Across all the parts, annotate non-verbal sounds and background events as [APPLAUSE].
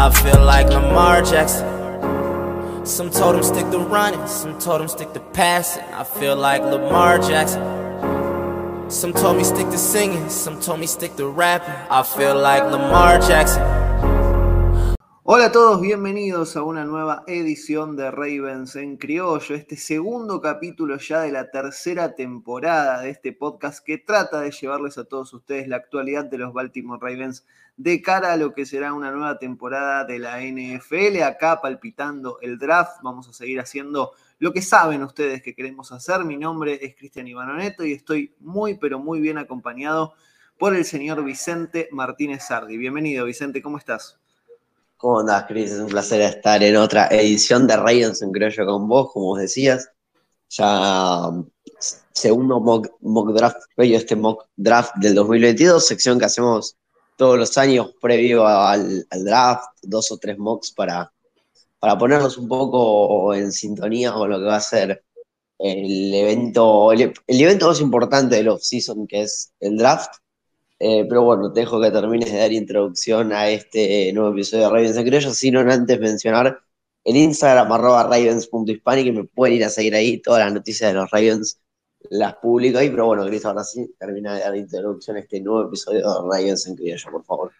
I feel like Lamar Jackson. Some told him stick to running, some told him stick to passing. I feel like Lamar Jackson. Some told me stick to singing, some told me stick to rapping. I feel like Lamar Jackson. Hola a todos, bienvenidos a una nueva edición de Ravens en Criollo, este segundo capítulo ya de la tercera temporada de este podcast que trata de llevarles a todos ustedes la actualidad de los Baltimore Ravens de cara a lo que será una nueva temporada de la NFL. Acá palpitando el draft, vamos a seguir haciendo lo que saben ustedes que queremos hacer. Mi nombre es Cristian Ivanoneto y estoy muy, pero muy bien acompañado por el señor Vicente Martínez Sardi. Bienvenido, Vicente, ¿cómo estás? ¿Cómo andás, Cris? Es un placer estar en otra edición de Ravens en Criollo con vos, como vos decías. Ya um, segundo mock, draft, este mock draft del 2022, sección que hacemos todos los años previo al, draft, dos o tres mocks para, para ponernos un poco en sintonía con lo que va a ser el evento, el, evento más importante del off-season, que es el draft. Eh, pero bueno, te dejo que termines de dar introducción a este nuevo episodio de Ravens en Criollo, sino antes mencionar el Instagram arroba ravens.hispanic que me pueden ir a seguir ahí, todas las noticias de los Ravens las publico ahí, pero bueno, Cristo, ahora sí, termina de dar introducción a este nuevo episodio de Ravens en Criollo, por favor.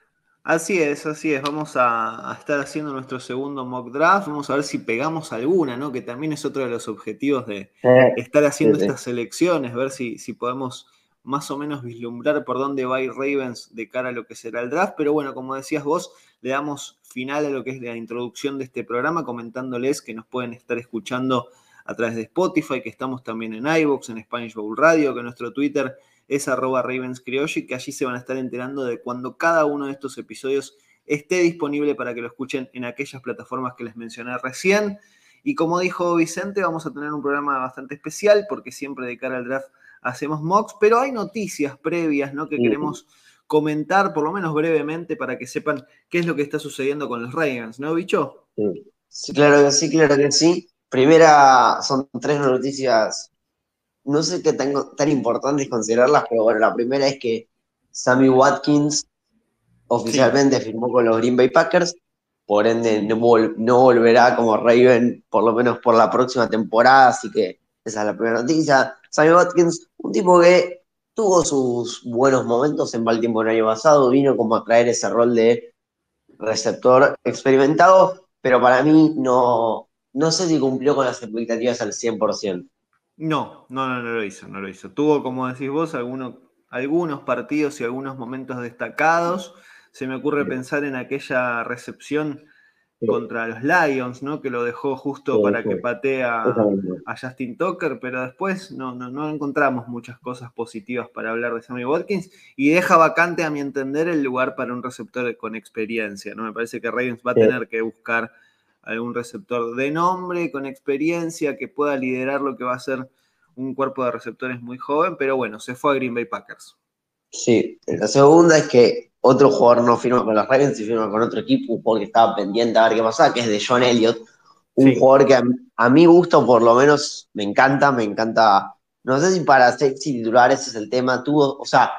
Así es, así es. Vamos a, estar haciendo nuestro segundo mock draft. Vamos a ver si pegamos alguna, ¿no? Que también es otro de los objetivos de estar haciendo estas selecciones, ver si, si podemos más o menos vislumbrar por dónde va a ir Ravens de cara a lo que será el draft. Pero bueno, como decías vos, le damos final a lo que es la introducción de este programa, comentándoles que nos pueden estar escuchando a través de Spotify, que estamos también en iVoox, en Spanish Bowl Radio, que nuestro Twitter es arroba que allí se van a estar enterando de cuando cada uno de estos episodios esté disponible para que lo escuchen en aquellas plataformas que les mencioné recién. Y como dijo Vicente, vamos a tener un programa bastante especial porque siempre de cara al draft hacemos mocks, pero hay noticias previas ¿no? que queremos comentar, por lo menos brevemente, para que sepan qué es lo que está sucediendo con los Ravens, ¿no, bicho? Sí, claro que sí, claro que sí. Primera, son tres noticias, no sé qué tan, tan importantes considerarlas, pero bueno, la primera es que Sammy Watkins oficialmente firmó con los Green Bay Packers, por ende no, no volverá como Raven, por lo menos por la próxima temporada, así que esa es la primera noticia. Sammy Watkins, un tipo que tuvo sus buenos momentos en Baltimore el año pasado, vino como a traer ese rol de receptor experimentado, pero para mí no, no sé si cumplió con las expectativas al 100%. No, no, no, no lo hizo, no lo hizo. Tuvo, como decís vos, algunos, algunos partidos y algunos momentos destacados. Se me ocurre pensar en aquella recepción contra los Lions, ¿no? Que lo dejó justo para que patee a, Justin Tucker, pero después no, no, encontramos muchas cosas positivas para hablar de Sammy Watkins y deja vacante, a mi entender, el lugar para un receptor con experiencia, ¿no? Me parece que Ravens va a tener que buscar algún receptor de nombre, con experiencia, que pueda liderar lo que va a ser un cuerpo de receptores muy joven, pero bueno, se fue a Green Bay Packers. Sí, la segunda es que otro jugador no firma con los Ravens y firma con otro equipo, un jugador que estaba pendiente a ver qué pasaba, que es de John Elliott. Un jugador que a, mi gusto, por lo menos, me encanta, me encanta. No sé si para ser titular ese es el tema. Tuvo, o sea,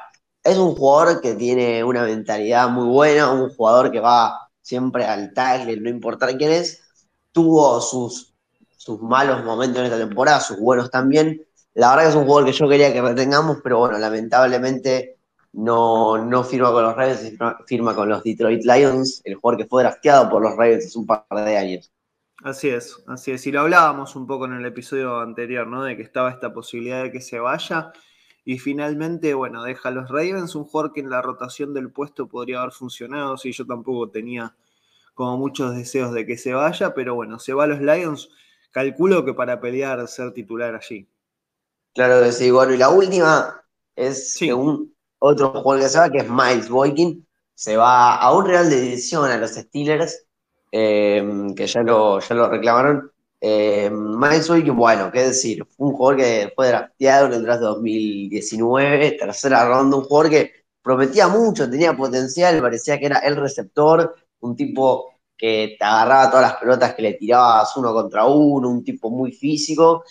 es un jugador que tiene una mentalidad muy buena, un jugador que va siempre al tackle, no importa quién es. Tuvo sus, sus malos momentos en esta temporada, sus buenos también. La verdad que es un jugador que yo quería que retengamos, pero bueno, lamentablemente no, no firma con los Ravens, firma con los Detroit Lions, el jugador que fue drafteado por los Ravens hace un par de años. Así es, así es. Y lo hablábamos un poco en el episodio anterior, ¿no? De que estaba esta posibilidad de que se vaya. Y finalmente, bueno, deja a los Ravens, un jugador que en la rotación del puesto podría haber funcionado. Si yo tampoco tenía como muchos deseos de que se vaya, pero bueno, se va a los Lions. Calculo que para pelear ser titular allí. Claro que sí, bueno, y la última es sí. un otro jugador que se va, que es Miles Boykin, se va a un Real de División a los Steelers, eh, que ya lo, ya lo reclamaron. Eh, Miles Boykin, bueno, qué decir, un jugador que fue drafteado en el draft de 2019, tercera ronda, un jugador que prometía mucho, tenía potencial, parecía que era el receptor, un tipo que te agarraba todas las pelotas que le tirabas uno contra uno, un tipo muy físico,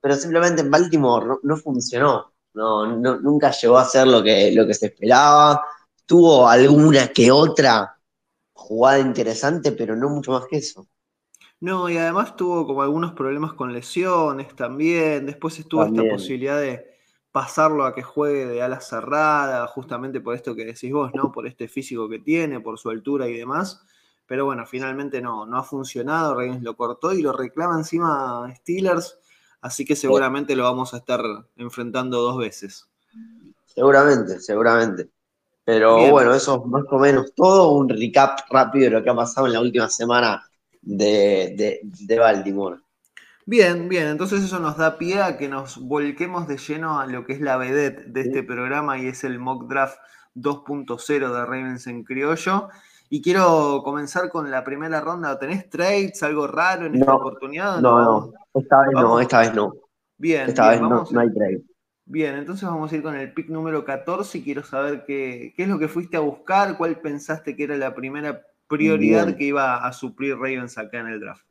pero simplemente en Baltimore no funcionó no, nunca llegó a ser lo que, lo que se esperaba. Tuvo alguna que otra jugada interesante, pero no mucho más que eso. No, y además tuvo como algunos problemas con lesiones también. Después estuvo esta posibilidad de pasarlo a que juegue de ala cerrada, justamente por esto que decís vos, ¿no? Por este físico que tiene, por su altura y demás. Pero bueno, finalmente no, no ha funcionado. Ravens lo cortó y lo reclama encima Steelers. Así que seguramente lo vamos a estar enfrentando dos veces. Seguramente, seguramente. Pero bueno, eso es más o menos todo. Un recap rápido de lo que ha pasado en la última semana de, de, Baltimore. Bien, bien, entonces eso nos da pie a que nos volquemos de lleno a lo que es la vedette de este programa y es el mock draft 2.0 de Ravens en criollo. Y quiero comenzar con la primera ronda. ¿Tenés trades, algo raro en esta oportunidad? No, no, esta vez no, esta vez no. Bien, esta vez no, no hay trade. Bien, entonces vamos a ir con el pick número 14 y quiero saber qué, qué es lo que fuiste a buscar, cuál pensaste que era la primera prioridad que iba a suplir Ravens acá en el draft.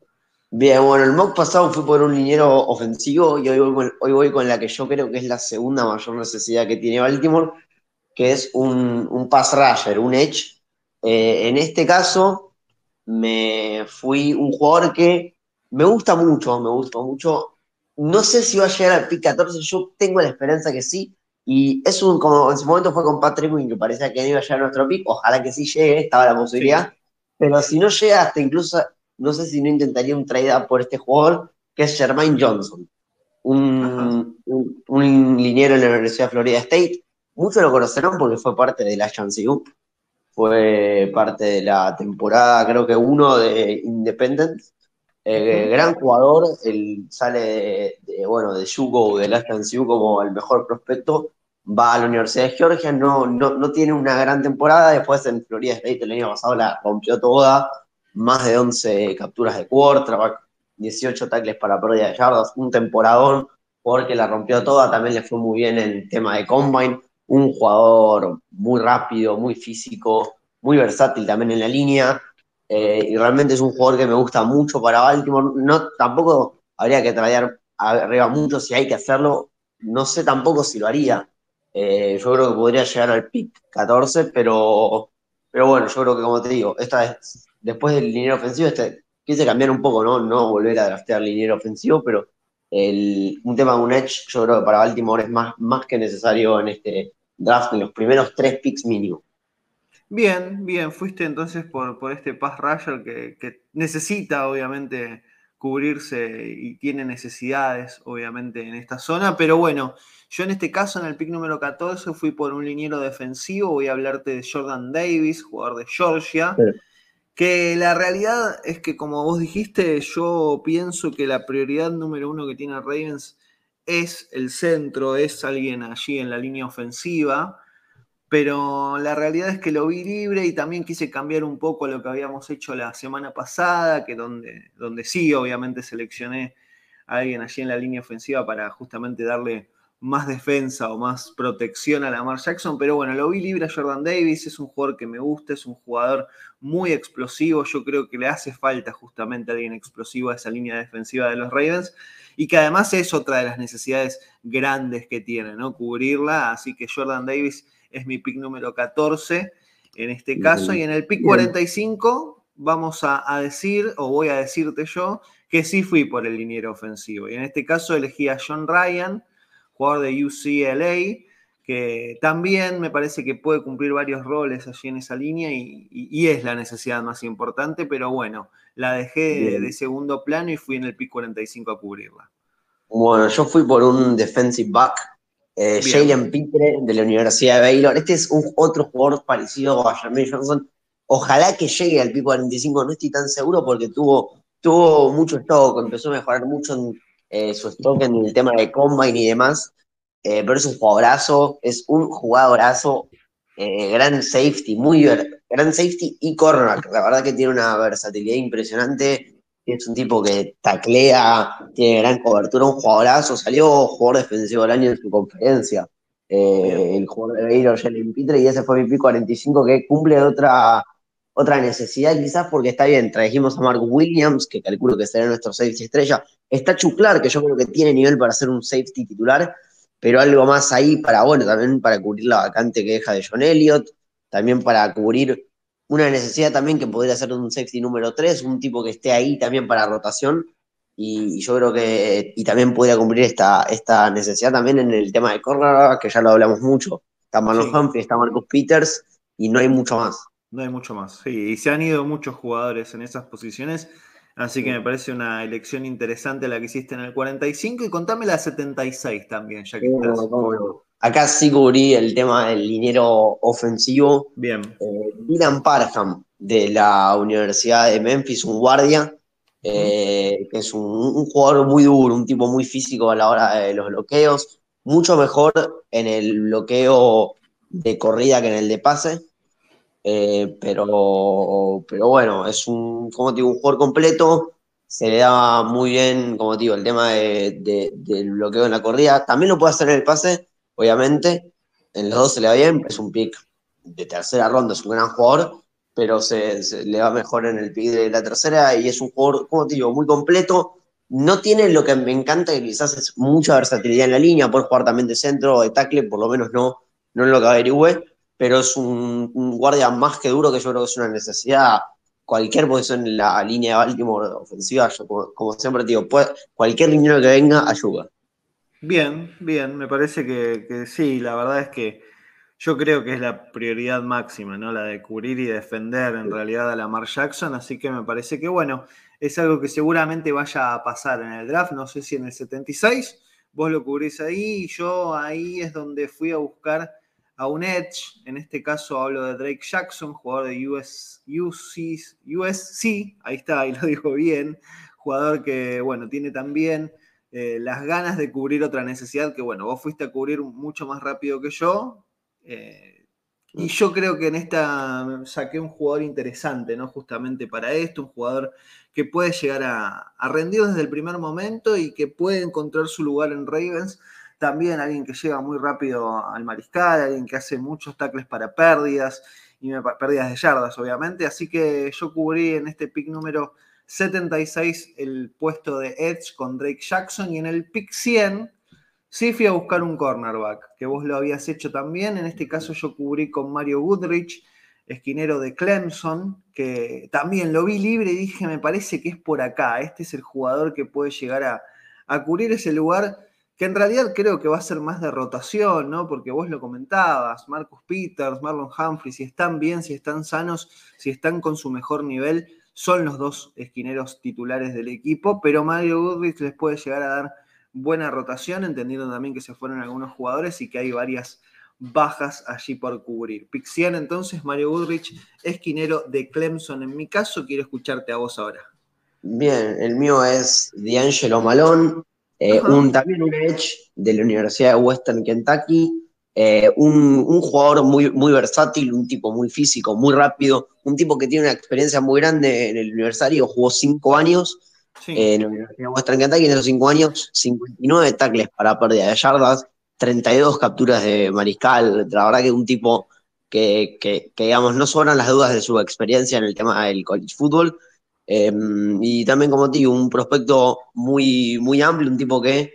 Bien, bueno, el mock pasado fue por un liniero ofensivo y hoy voy, con, hoy voy con la que yo creo que es la segunda mayor necesidad que tiene Baltimore, que es un, un pass rusher, un edge. Eh, en este caso, me fui un jugador que me gusta mucho, me gusta mucho. No sé si va a llegar al pick 14, yo tengo la esperanza que sí. Y es un, como en su momento fue con Patrick Wynn, que parecía que no iba a llegar a nuestro pick. Ojalá que sí llegue, estaba la posibilidad. Pero si no llega hasta incluso, no sé si no intentaría un trade por este jugador, que es Jermaine Johnson, un, un, liniero en la Universidad de Florida State. Muchos lo conocerán porque fue parte de la Chance fue parte de la temporada, creo que uno de Independent. Eh, gran jugador, él sale de, bueno, de Yugo, de la como el mejor prospecto va a la Universidad de Georgia, no, no, tiene una gran temporada, después en Florida State el año pasado la rompió toda, más de 11 capturas de quarterback, 18 tackles para pérdida de yardas, un temporadón, porque la rompió toda, también le fue muy bien en tema de combine, un jugador muy rápido, muy físico, muy versátil también en la línea, eh, y realmente es un jugador que me gusta mucho para Baltimore, no, tampoco habría que traer arriba mucho si hay que hacerlo, no sé tampoco si lo haría, eh, yo creo que podría llegar al pick 14, pero, pero bueno, yo creo que como te digo, esta vez, después del liniero ofensivo, este, quise cambiar un poco, ¿no? No volver a draftear liniero ofensivo, pero el, un tema de un edge, yo creo que para Baltimore es más, más que necesario en este draft, en los primeros tres picks mínimo. Bien, bien, fuiste entonces por, por este pass rusher que necesita, obviamente, cubrirse y tiene necesidades, obviamente, en esta zona, pero bueno, yo en este caso, en el pick número 14, fui por un liniero defensivo. Voy a hablarte de Jordan Davis, jugador de Georgia. Que la realidad es que, como vos dijiste, yo pienso que la prioridad número uno que tiene Ravens es el centro, es alguien allí en la línea ofensiva. Pero la realidad es que lo vi libre y también quise cambiar un poco lo que habíamos hecho la semana pasada, que donde, donde sí, obviamente, seleccioné a alguien allí en la línea ofensiva para justamente darle más defensa o más protección a Lamar Jackson, pero bueno, lo vi libre a Jordan Davis, es un jugador que me gusta, es un jugador muy explosivo, yo creo que le hace falta justamente a alguien explosivo a esa línea defensiva de los Ravens y que además es otra de las necesidades grandes que tiene, ¿no? Cubrirla, así que Jordan Davis es mi pick número 14 en este caso. Y en el pick 45 vamos a, a decir, o voy a decirte yo, que sí fui por el liniero ofensivo. Y en este caso elegí a John Ryan, jugador de UCLA, que también me parece que puede cumplir varios roles allí en esa línea y, es la necesidad más importante, pero bueno, la dejé de, segundo plano y fui en el pick 45 a cubrirla. Bueno, yo fui por un defensive back, eh, Jalen Pitre de la Universidad de Baylor. Este es un otro jugador parecido a Jermaine Johnson. Ojalá que llegue al pick 45, no estoy tan seguro porque tuvo, tuvo mucho stock, empezó a mejorar mucho en eh, su stock en el tema de combine y demás, eh, pero es un jugadorazo, es un jugadorazo, eh, gran safety, muy gran safety y cornerback, la verdad que tiene una versatilidad impresionante, es un tipo que taclea, tiene gran cobertura, un jugadorazo, salió jugador defensivo del año en su conferencia, el jugador de Baylor, Jalen Pitre, y ese fue mi pico 45 que cumple otra otra necesidad quizás porque está bien, trajimos a Mark Williams, que calculo que será nuestro safety estrella, está Chuclar, que yo creo que tiene nivel para ser un safety titular, pero algo más ahí para, bueno, también para cubrir la vacante que deja de John Elliott, también para cubrir una necesidad también que podría ser un sexy número 3, un tipo que esté ahí también para rotación. Y, yo creo que y también podría cumplir esta, esta necesidad también en el tema de Córdoba, que ya lo hablamos mucho. Está Marlon Humphrey, está Marcus Peters y no hay mucho más. No hay mucho más, sí. Y se han ido muchos jugadores en esas posiciones. Así que me parece una elección interesante la que hiciste en el 45 y contame la 76 también, ya que estás. Acá sí cubrí el tema del dinero ofensivo. Bien. Eh, Dylan Parham, de la Universidad de Memphis, un guardia, eh, que es un, jugador muy duro, un tipo muy físico a la hora de los bloqueos, mucho mejor en el bloqueo de corrida que en el de pase. Eh, pero, pero bueno, es un, como digo, un jugador completo, se le da muy bien, como digo, el tema de, del bloqueo en la corrida. También lo puede hacer en el pase, obviamente. En los dos se le va bien, es un pick de tercera ronda, es un gran jugador, pero se, le va mejor en el pick de la tercera y es un jugador, como te digo, muy completo. No tiene lo que me encanta, que quizás es mucha versatilidad en la línea, puede jugar también de centro o de tackle, por lo menos no, no en lo que averigüe, pero es un, guardia más que duro que yo creo que es una necesidad. Cualquier posición en la línea de Baltimore ofensiva, como, siempre digo, cualquier línea que venga ayuda. Bien, bien, me parece que, sí, la verdad es que yo creo que es la prioridad máxima, ¿no? La de cubrir y defender en realidad a Lamar Jackson, así que me parece que bueno, es algo que seguramente vaya a pasar en el draft, no sé si en el 76, vos lo cubrís ahí y yo ahí es donde fui a buscar a un Edge, en este caso hablo de Drake Jackson, jugador de US, USC, ahí está, ahí lo dijo bien, jugador que, bueno, tiene también eh, las ganas de cubrir otra necesidad que, bueno, vos fuiste a cubrir mucho más rápido que yo. Eh, y yo creo que en esta saqué un jugador interesante, ¿no? Justamente para esto, un jugador que puede llegar a, a rendir desde el primer momento y que puede encontrar su lugar en Ravens también alguien que llega muy rápido al mariscal, alguien que hace muchos tackles para pérdidas, y pérdidas de yardas, obviamente. Así que yo cubrí en este pick número 76 el puesto de Edge con Drake Jackson y en el pick 100 sí fui a buscar un cornerback, que vos lo habías hecho también. En este caso yo cubrí con Mario Goodrich, esquinero de Clemson, que también lo vi libre y dije, me parece que es por acá. Este es el jugador que puede llegar a, a cubrir ese lugar que en realidad creo que va a ser más de rotación, ¿no? Porque vos lo comentabas, Marcus Peters, Marlon Humphrey, si están bien, si están sanos, si están con su mejor nivel, son los dos esquineros titulares del equipo, pero Mario Goodrich les puede llegar a dar buena rotación, entendiendo también que se fueron algunos jugadores y que hay varias bajas allí por cubrir. Pixian entonces, Mario Goodrich, esquinero de Clemson. En mi caso, quiero escucharte a vos ahora. Bien, el mío es D'Angelo Malón, eh, un, también un Edge de la Universidad de Western Kentucky, eh, un, jugador muy, muy versátil, un tipo muy físico, muy rápido, un tipo que tiene una experiencia muy grande en el universitario, jugó cinco años eh, en la Universidad de Western Kentucky, en esos cinco años, 59 tackles para pérdida de yardas, 32 capturas de mariscal, la verdad que un tipo que, que, que, digamos, no sobran las dudas de su experiencia en el tema del college football, Em, y también, como te digo, un prospecto muy, muy amplio, un tipo que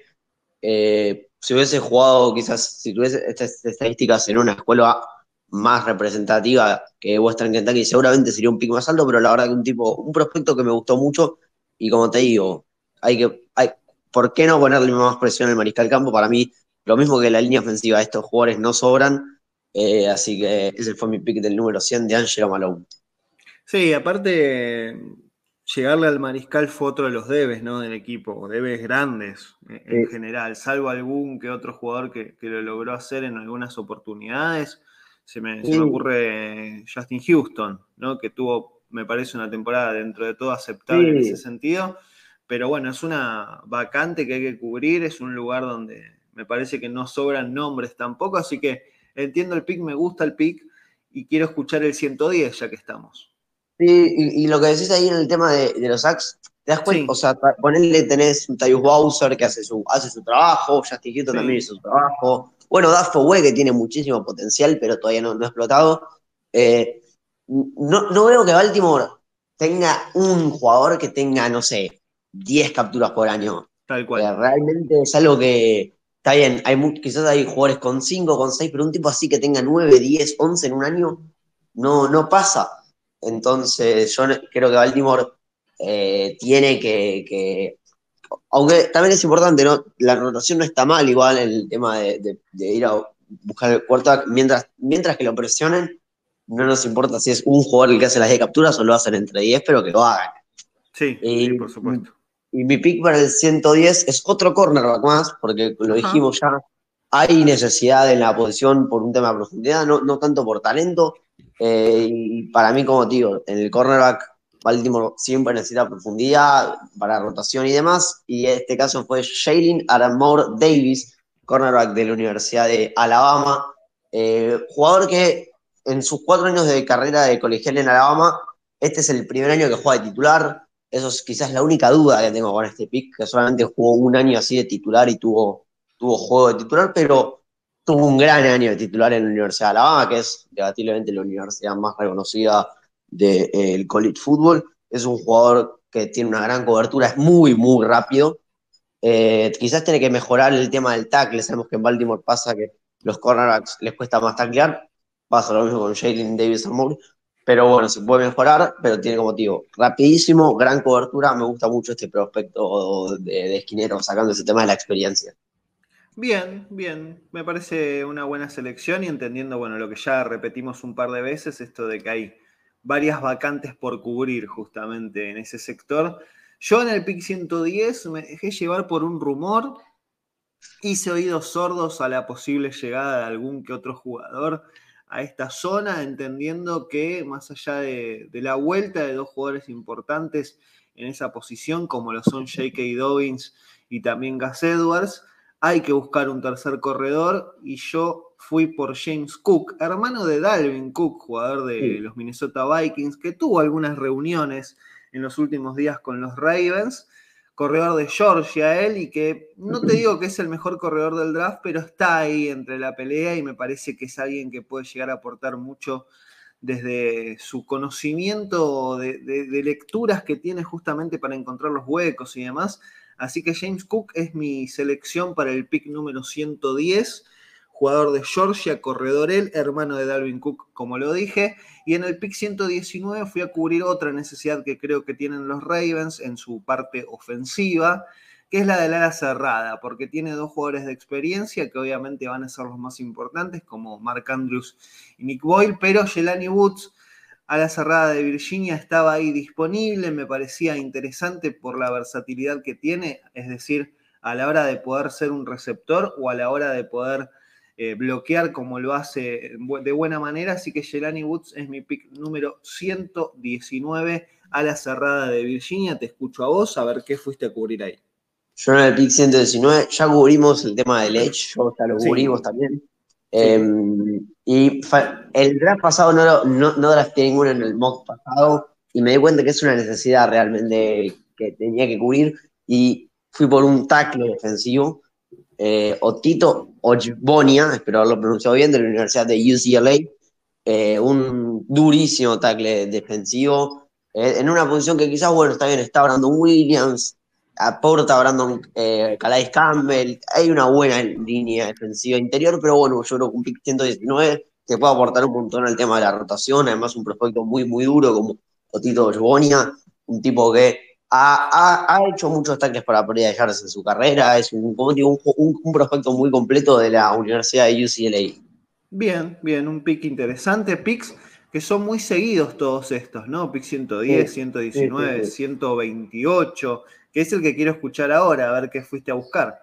eh, si hubiese jugado, quizás, si tuviese estas estadísticas en una escuela más representativa que Western Kentucky, seguramente sería un pico más alto, pero la verdad que un tipo, un prospecto que me gustó mucho, y como te digo, hay que, hay, ¿por qué no ponerle más presión al mariscal campo? Para mí, lo mismo que la línea ofensiva, estos jugadores no sobran, eh, así que ese fue mi pick del número 100 de Angelo Malone. Sí, aparte, llegarle al mariscal fue otro de los debes ¿no? del equipo, debes grandes eh, en, general, salvo algún que otro jugador que, lo logró hacer en algunas oportunidades. Se me, ocurre Justin Houston, ¿no? que tuvo, me parece, una temporada dentro de todo aceptable en ese sentido. Pero bueno, es una vacante que hay que cubrir, es un lugar donde me parece que no sobran nombres tampoco, así que entiendo el pick, me gusta el pick y quiero escuchar el 110 ya que estamos. Sí, y, lo que decís ahí en el tema de, los sacks, ¿te das cuenta? O sea, ponerle tenés un Tyus Bowser que hace su, hace su trabajo, Justin Houston también hizo su trabajo. Bueno, Daffo Way que tiene muchísimo potencial, pero todavía no, ha explotado. Eh, no, veo que Baltimore tenga un jugador que tenga, no sé, 10 capturas por año. Tal cual. realmente es algo que está bien. Hay, quizás hay jugadores con 5, con 6, pero un tipo así que tenga 9, 10, 11 en un año, no, no pasa. Entonces, yo creo que Baltimore eh, tiene que, Aunque también es importante, ¿no? La rotación no está mal, igual, en el tema de, ir a buscar el quarterback. Mientras, mientras que lo presionen, no nos importa si es un jugador el que hace las 10 capturas o lo hacen entre 10, pero que lo hagan. Sí, sí, por supuesto. Y mi pick para el 110 es otro cornerback más, porque lo dijimos ya, hay necesidad en la posición por un tema de profundidad, no, no tanto por talento. Eh, y para mí, como digo, en el cornerback, Baltimore siempre necesita profundidad para rotación y demás. Y este caso fue Jalen Aramore Davis, cornerback de la Universidad de Alabama. Eh, jugador que en sus cuatro años de carrera de colegial en Alabama, este es el primer año que juega de titular. Eso es quizás la única duda que tengo con este pick, que solamente jugó un año así de titular y tuvo, tuvo juego de titular, pero tuvo un gran año de titular en la Universidad de Alabama, que es debatiblemente la universidad más reconocida del de, college football. Es un jugador que tiene una gran cobertura, es muy, muy rápido. Eh, quizás tiene que mejorar el tema del tackle. Sabemos que en Baltimore pasa que los cornerbacks les cuesta más tacklear. Pasa lo mismo con Jalen Davis Moore, pero bueno, se puede mejorar, pero tiene como motivo rapidísimo, gran cobertura, me gusta mucho este prospecto de, esquinero, sacando ese tema de la experiencia. Bien, bien, me parece una buena selección y entendiendo, bueno, lo que ya repetimos un par de veces, esto de que hay varias vacantes por cubrir justamente en ese sector. Yo en el PIC 110 me dejé llevar por un rumor, hice oídos sordos a la posible llegada de algún que otro jugador a esta zona, entendiendo que más allá de, la vuelta de dos jugadores importantes en esa posición, como lo son J.K. Dobbins y también Gus Edwards, hay que buscar un tercer corredor y yo fui por James Cook, hermano de Dalvin Cook, jugador de los Minnesota Vikings, que tuvo algunas reuniones en los últimos días con los Ravens corredor de Georgia él y que no te [CLEARS THROAT] digo que es el mejor corredor del draft, pero está ahí entre la pelea y me parece que es alguien que puede llegar a aportar mucho desde su conocimiento de, de lecturas que tiene justamente para encontrar los huecos y demás. Así que James Cook es mi selección para el pick número 110 jugador de Georgia, corredor él, hermano de Dalvin Cook, como lo dije. Y en el pick 119 fui a cubrir otra necesidad que creo que tienen los Ravens en su parte ofensiva, que es la del ala cerrada, porque tiene dos jugadores de experiencia que obviamente van a ser los más importantes, como Mark Andrews y Nick Boyle, pero Jelani Woods, a la cerrada de Virginia, estaba ahí disponible, me parecía interesante por la versatilidad que tiene, es decir, a la hora de poder ser un receptor o a la hora de poder eh, bloquear como lo hace de buena manera. Así que Jelani Woods es mi pick número 119 a la cerrada de Virginia. Te escucho a vos, a ver qué fuiste a cubrir ahí. Yo en el pick 119 ya cubrimos el tema del Edge, yo ya lo cubrimos también. Em, y el draft pasado no, no, no drafté ninguno en el mock pasado y me di cuenta que es una necesidad realmente que tenía que cubrir y fui por un tackle defensivo eh, Otito Ojbonia, espero haberlo pronunciado bien, de la Universidad de UCLA, eh, un durísimo tackle defensivo, eh, en una posición que quizás, bueno, está bien, está Brandon Williams, aporta Brandon eh, Calais Campbell, hay una buena línea defensiva interior, pero bueno, yo creo que un pick 119 te puede aportar un montón al tema de la rotación, además un prospecto muy, muy duro como Otito Ojbonia, un tipo que ha, hecho muchos tackles para pérdida de yardas en su carrera, es un, un, prospecto muy completo de la Universidad de UCLA. Bien, bien, un pick interesante, picks que son muy seguidos todos estos, ¿no? Pick 110, 119, 128, que es el que quiero escuchar ahora, a ver qué fuiste a buscar.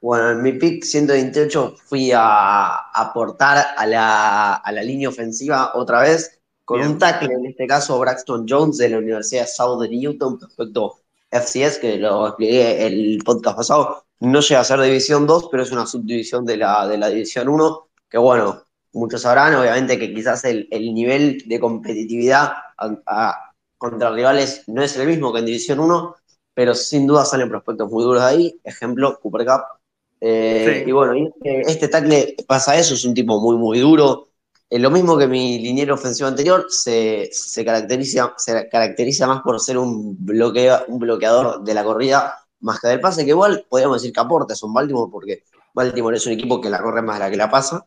Bueno, en mi pick 128 fui a aportar a la, a la línea ofensiva otra vez con un tackle, en este caso Braxton Jones de la Universidad de Southern Newton, perfecto FCS, que lo expliqué el podcast pasado, no llega a ser División 2, pero es una subdivisión de la, de la División 1, que bueno, muchos sabrán, obviamente que quizás el, nivel de competitividad contra rivales no es el mismo que en División 1, pero sin duda salen prospectos muy duros ahí, ejemplo, Cooper Cup. Eh, y bueno, este, este tackle pasa eso, es un tipo muy, muy duro, eh, lo mismo que mi liniero ofensivo anterior, se, caracteriza, se caracteriza más por ser un, un bloqueador de la corrida más que del pase, que igual podríamos decir que aporta, es un Baltimore, porque Baltimore es un equipo que la corre más de la que la pasa,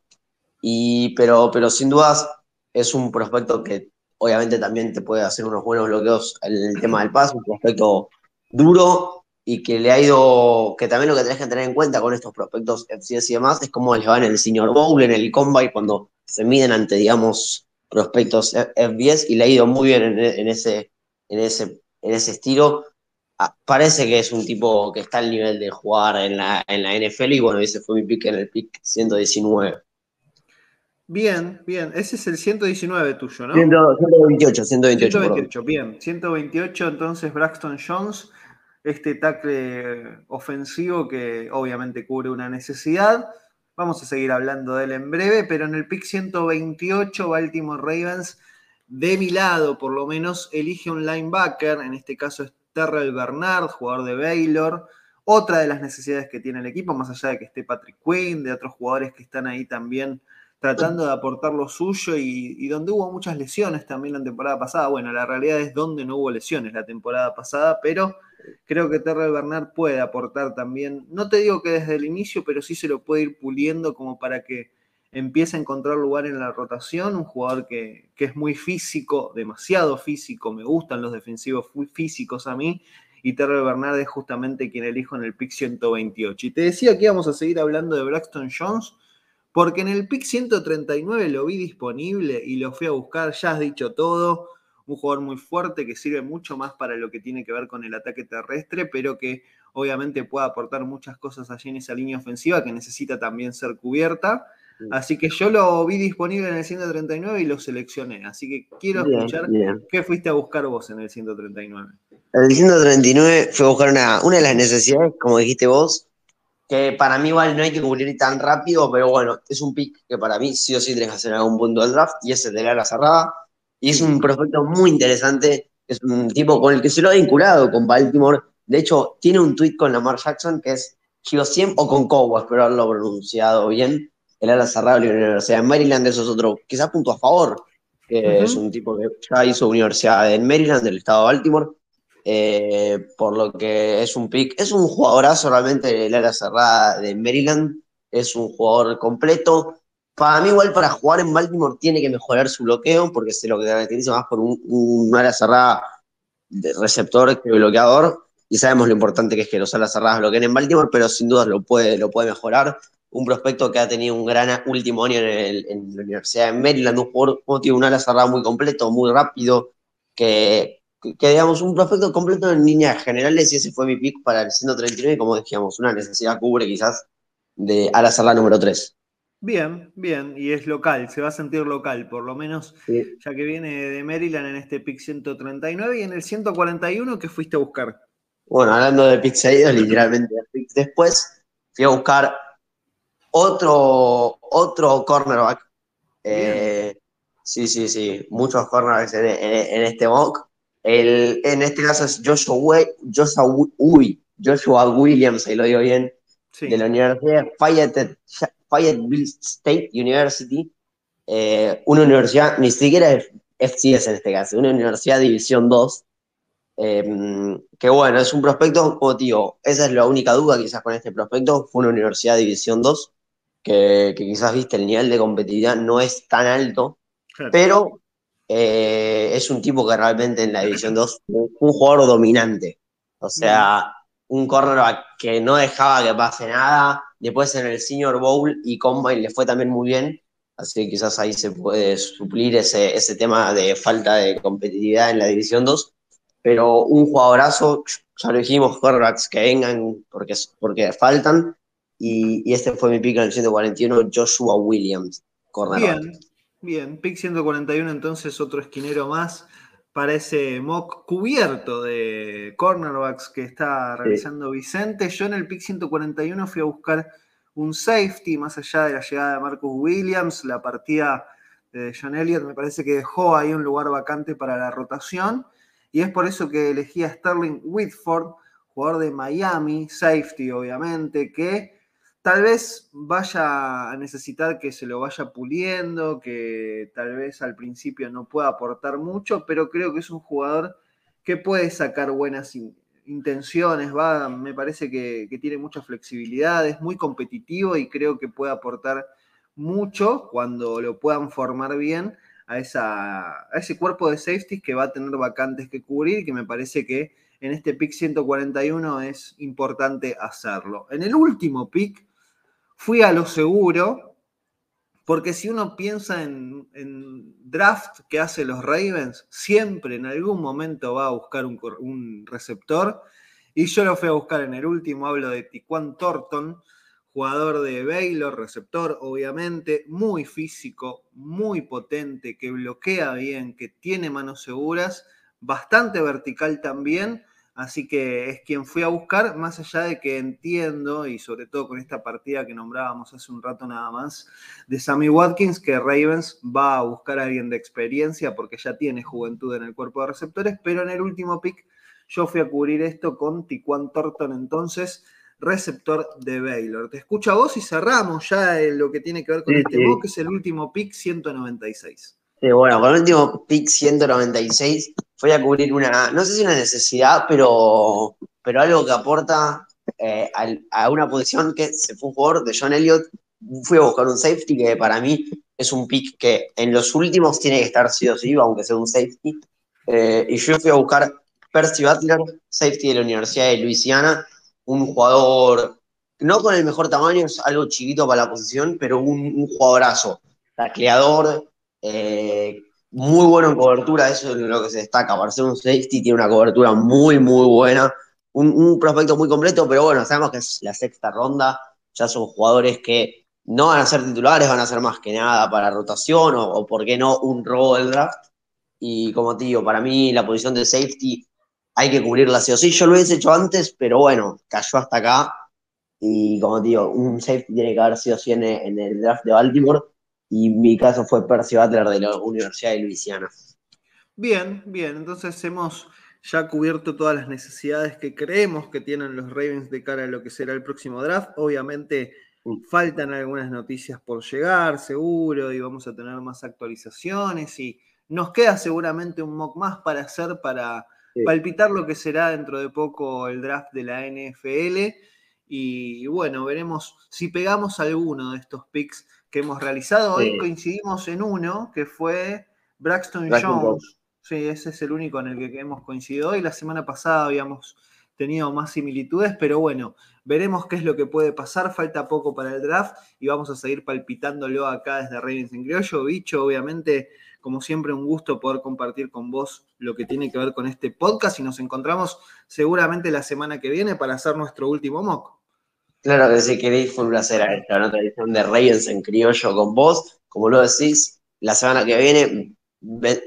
y, pero, pero sin dudas es un prospecto que obviamente también te puede hacer unos buenos bloqueos en el tema del paso, un prospecto duro y que le ha ido, que también lo que tenés que tener en cuenta con estos prospectos FCS y demás es cómo les va en el Senior Bowl, en el Combine, cuando se miden ante, digamos, prospectos FBS y le ha ido muy bien en, ese, en, ese, en ese estilo. Ah, parece que es un tipo que está al nivel de jugar en la, en la NFL y bueno, ese fue mi pick en el pick 119. Bien, bien. Ese es el 119 tuyo, ¿no? 128, 128. 128, bien. 128, entonces Braxton Jones, este tackle ofensivo que obviamente cubre una necesidad. Vamos a seguir hablando de él en breve, pero en el pick 128, Baltimore Ravens, de mi lado por lo menos, elige un linebacker, en este caso es Terrell Bernard, jugador de Baylor. Otra de las necesidades que tiene el equipo, más allá de que esté Patrick Quinn, de otros jugadores que están ahí también tratando de aportar lo suyo y, donde hubo muchas lesiones también la temporada pasada. Bueno, la realidad es donde no hubo lesiones la temporada pasada, pero creo que Terrell Bernard puede aportar también, no te digo que desde el inicio, pero sí se lo puede ir puliendo como para que empiece a encontrar lugar en la rotación, un jugador que, que es muy físico, demasiado físico, me gustan los defensivos físicos a mí, y Terrell Bernard es justamente quien elijo en el pick 128. Y te decía que íbamos a seguir hablando de Braxton Jones, porque en el pick 139 lo vi disponible y lo fui a buscar, ya has dicho todo, un jugador muy fuerte que sirve mucho más para lo que tiene que ver con el ataque terrestre, pero que obviamente puede aportar muchas cosas allí en esa línea ofensiva que necesita también ser cubierta. Así que yo lo vi disponible en el 139 y lo seleccioné. Así que quiero escuchar qué fuiste a buscar vos en el 139. El 139 fue a buscar una, una de las necesidades, como dijiste vos, que para mí igual no hay que cubrir tan rápido, pero bueno, es un pick que para mí sí o sí tenés que hacer algún punto del draft, y es el de la cerrada, y es un prospecto muy interesante, es un tipo con el que se lo ha vinculado con Baltimore, de hecho, tiene un tweet con Lamar Jackson que es Siem o con Cobo, espero haberlo pronunciado bien, el ala cerrada de la Universidad de Maryland, eso es otro, quizás punto a favor, que es un tipo que ya hizo universidad en Maryland, del estado de Baltimore, eh, por lo que es un pick, es un jugadorazo realmente el área cerrada de Maryland, es un jugador completo. Para mí igual para jugar en Baltimore tiene que mejorar su bloqueo, porque se lo caracteriza más por un, un área cerrada de receptor que bloqueador, y sabemos lo importante que es que los alas cerradas bloqueen en Baltimore, pero sin duda lo puede, lo puede mejorar. Un prospecto que ha tenido un gran último año en, la Universidad de Maryland, un jugador como tiene un ala cerrada muy completo, muy rápido, que, que, digamos, un prospecto completo en líneas generales y ese fue mi pick para el 139, como decíamos, una necesidad cubre quizás de a la número 3. Bien, bien, y es local, se va a sentir local, por lo menos, ya que viene de Maryland en este pick 139 y en el 141 que fuiste a buscar. Bueno, hablando de picks seguidos, literalmente después, fui a buscar otro, otro cornerback. Eh, sí, sí, sí, muchos cornerbacks en este mock en este caso es Joshua, Joshua, Joshua Williams, ahí lo digo bien, de la Universidad Fayette, Fayetteville State University, eh, una universidad, ni siquiera FCS en este caso, una universidad División 2, em, que bueno, es un prospecto, como digo, esa es la única duda quizás con este prospecto, fue una universidad División 2, que, quizás, viste, el nivel de competitividad no es tan alto, pero eh, es un tipo que realmente en la División 2 un jugador dominante. O sea, un cornerback que no dejaba que pase nada. Después en el Senior Bowl y Combine le fue también muy bien. Así que quizás ahí se puede suplir ese, ese tema de falta de competitividad en la División 2. Pero un jugadorazo, ya lo dijimos, cornerbacks que vengan porque, porque faltan. Y, este fue mi pick en el 141, Joshua Williams, cornerback. Bien, pick 141 entonces otro esquinero más para ese mock cubierto de cornerbacks que está realizando Vicente. Yo en el pick 141 fui a buscar un safety más allá de la llegada de Marcus Williams, la partida de John Elliott me parece que dejó ahí un lugar vacante para la rotación y es por eso que elegí a Sterling Whitford, jugador de Miami, safety obviamente, que tal vez vaya a necesitar que se lo vaya puliendo, que tal vez al principio no pueda aportar mucho, pero creo que es un jugador que puede sacar buenas intenciones, va, me parece que, tiene mucha flexibilidad, es muy competitivo y creo que puede aportar mucho cuando lo puedan formar bien a, a ese cuerpo de safeties que va a tener vacantes que cubrir que me parece que en este pick 141 es importante hacerlo. En el último pick fui a lo seguro, porque si uno piensa en, draft que hace los Ravens, siempre en algún momento va a buscar un, un, receptor. Y yo lo fui a buscar en el último, hablo de Tiquan Thornton, jugador de Baylor, receptor, obviamente, muy físico, muy potente, que bloquea bien, que tiene manos seguras, bastante vertical también Así que es quien fui a buscar, más allá de que entiendo, y sobre todo con esta partida que nombrábamos hace un rato nada más, de Sammy Watkins, que Ravens va a buscar a alguien de experiencia porque ya tiene juventud en el cuerpo de receptores, pero en el último pick yo fui a cubrir esto con Tiquan Thornton, entonces receptor de Baylor. Te escucho a vos y cerramos ya lo que tiene que ver con este mock, que es el último pick 196. Sí, bueno, con el último pick 196 fui a cubrir una, no sé si una necesidad, pero, pero algo que aporta eh, a, una posición que se fue un jugador de John Elliott. Fui a buscar un safety que para mí es un pick que en los últimos tiene que estar sí o sí, aunque sea un safety. Eh, y yo fui a buscar Percy Butler, safety de la Universidad de Luisiana, un jugador no con el mejor tamaño, es algo chiquito para la posición, pero un, un jugadorazo, tacleador, eh, muy bueno en cobertura, eso es lo que se destaca. Para ser un safety tiene una cobertura muy, muy buena. Un, prospecto muy completo, pero bueno, sabemos que es la sexta ronda. Ya son jugadores que no van a ser titulares, van a ser más que nada para rotación o, por qué no, un robo del draft. Y como te digo, para mí la posición de safety hay que cubrirla sí o sí. Yo lo hubiese hecho antes, pero bueno, cayó hasta acá. Y como te digo, un safety tiene que haber sido sí en el draft de Baltimore y mi caso fue Percy Butler de la Universidad de Luisiana. Bien, bien, entonces hemos ya cubierto todas las necesidades que creemos que tienen los Ravens de cara a lo que será el próximo draft. Obviamente mm. faltan algunas noticias por llegar, seguro, y vamos a tener más actualizaciones y nos queda seguramente un mock más para hacer para palpitar lo que será dentro de poco el draft de la NFL. Y bueno, veremos si pegamos alguno de estos picks que hemos realizado. Hoy coincidimos en uno, que fue Braxton, Jones. Sí, ese es el único en el que hemos coincidido hoy. La semana pasada habíamos tenido más similitudes, pero bueno, veremos qué es lo que puede pasar. Falta poco para el draft y vamos a seguir palpitándolo acá desde Ravens en Criollo. Bicho, obviamente, como siempre, un gusto poder compartir con vos lo que tiene que ver con este podcast y nos encontramos seguramente la semana que viene para hacer nuestro último mock. Claro que sí, queréis, fue un placer esta otra edición de Ravens en criollo con vos. Como lo decís, la semana que viene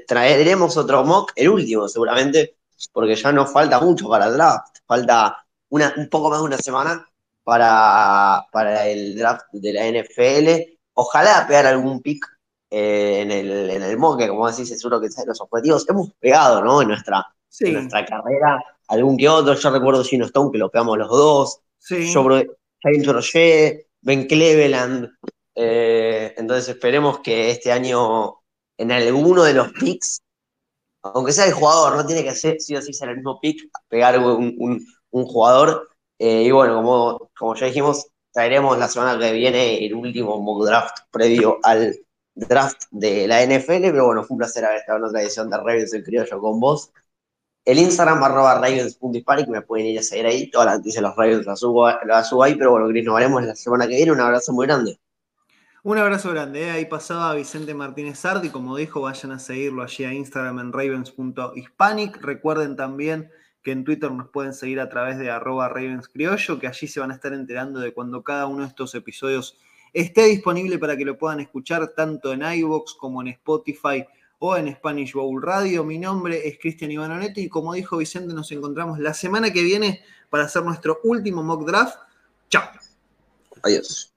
traeremos otro mock, el último seguramente, porque ya nos falta mucho para el draft. Falta una, un poco más de una semana para, para el draft de la NFL. Ojalá pegar algún pick eh, en, el, en el mock, que como decís, seguro que los objetivos hemos pegado, ¿no? En nuestra, nuestra carrera, algún que otro. Yo recuerdo Gino Stone que lo pegamos los dos. Sí. Yo James Roger, Ben Cleveland. Eh, entonces esperemos que este año en alguno de los picks, aunque sea el jugador, no tiene que ser sí o sí ser el mismo pick, pegar un, jugador. Eh, y bueno, como, como ya dijimos, traeremos la semana que viene el último mock draft previo al draft de la NFL, pero bueno, fue un placer haber estado en otra edición de Ravens en Criollo con vos. El Instagram arroba ravens.hispanic, me pueden ir a seguir ahí. Todas las noticias de los Ravens las subo, ahí, pero bueno, Gris, nos veremos la semana que viene. Un abrazo muy grande. Un abrazo grande. ¿eh? Ahí pasaba Vicente Martínez Sardi. Como dijo, vayan a seguirlo allí a Instagram en ravens.hispanic. Recuerden también que en Twitter nos pueden seguir a través de arroba ravenscriollo, que allí se van a estar enterando de cuando cada uno de estos episodios esté disponible para que lo puedan escuchar tanto en iVoox como en Spotify o en Spanish Bowl Radio. Mi nombre es Cristian Ivanonetti y como dijo Vicente, nos encontramos la semana que viene para hacer nuestro último mock draft. Chao. Adiós.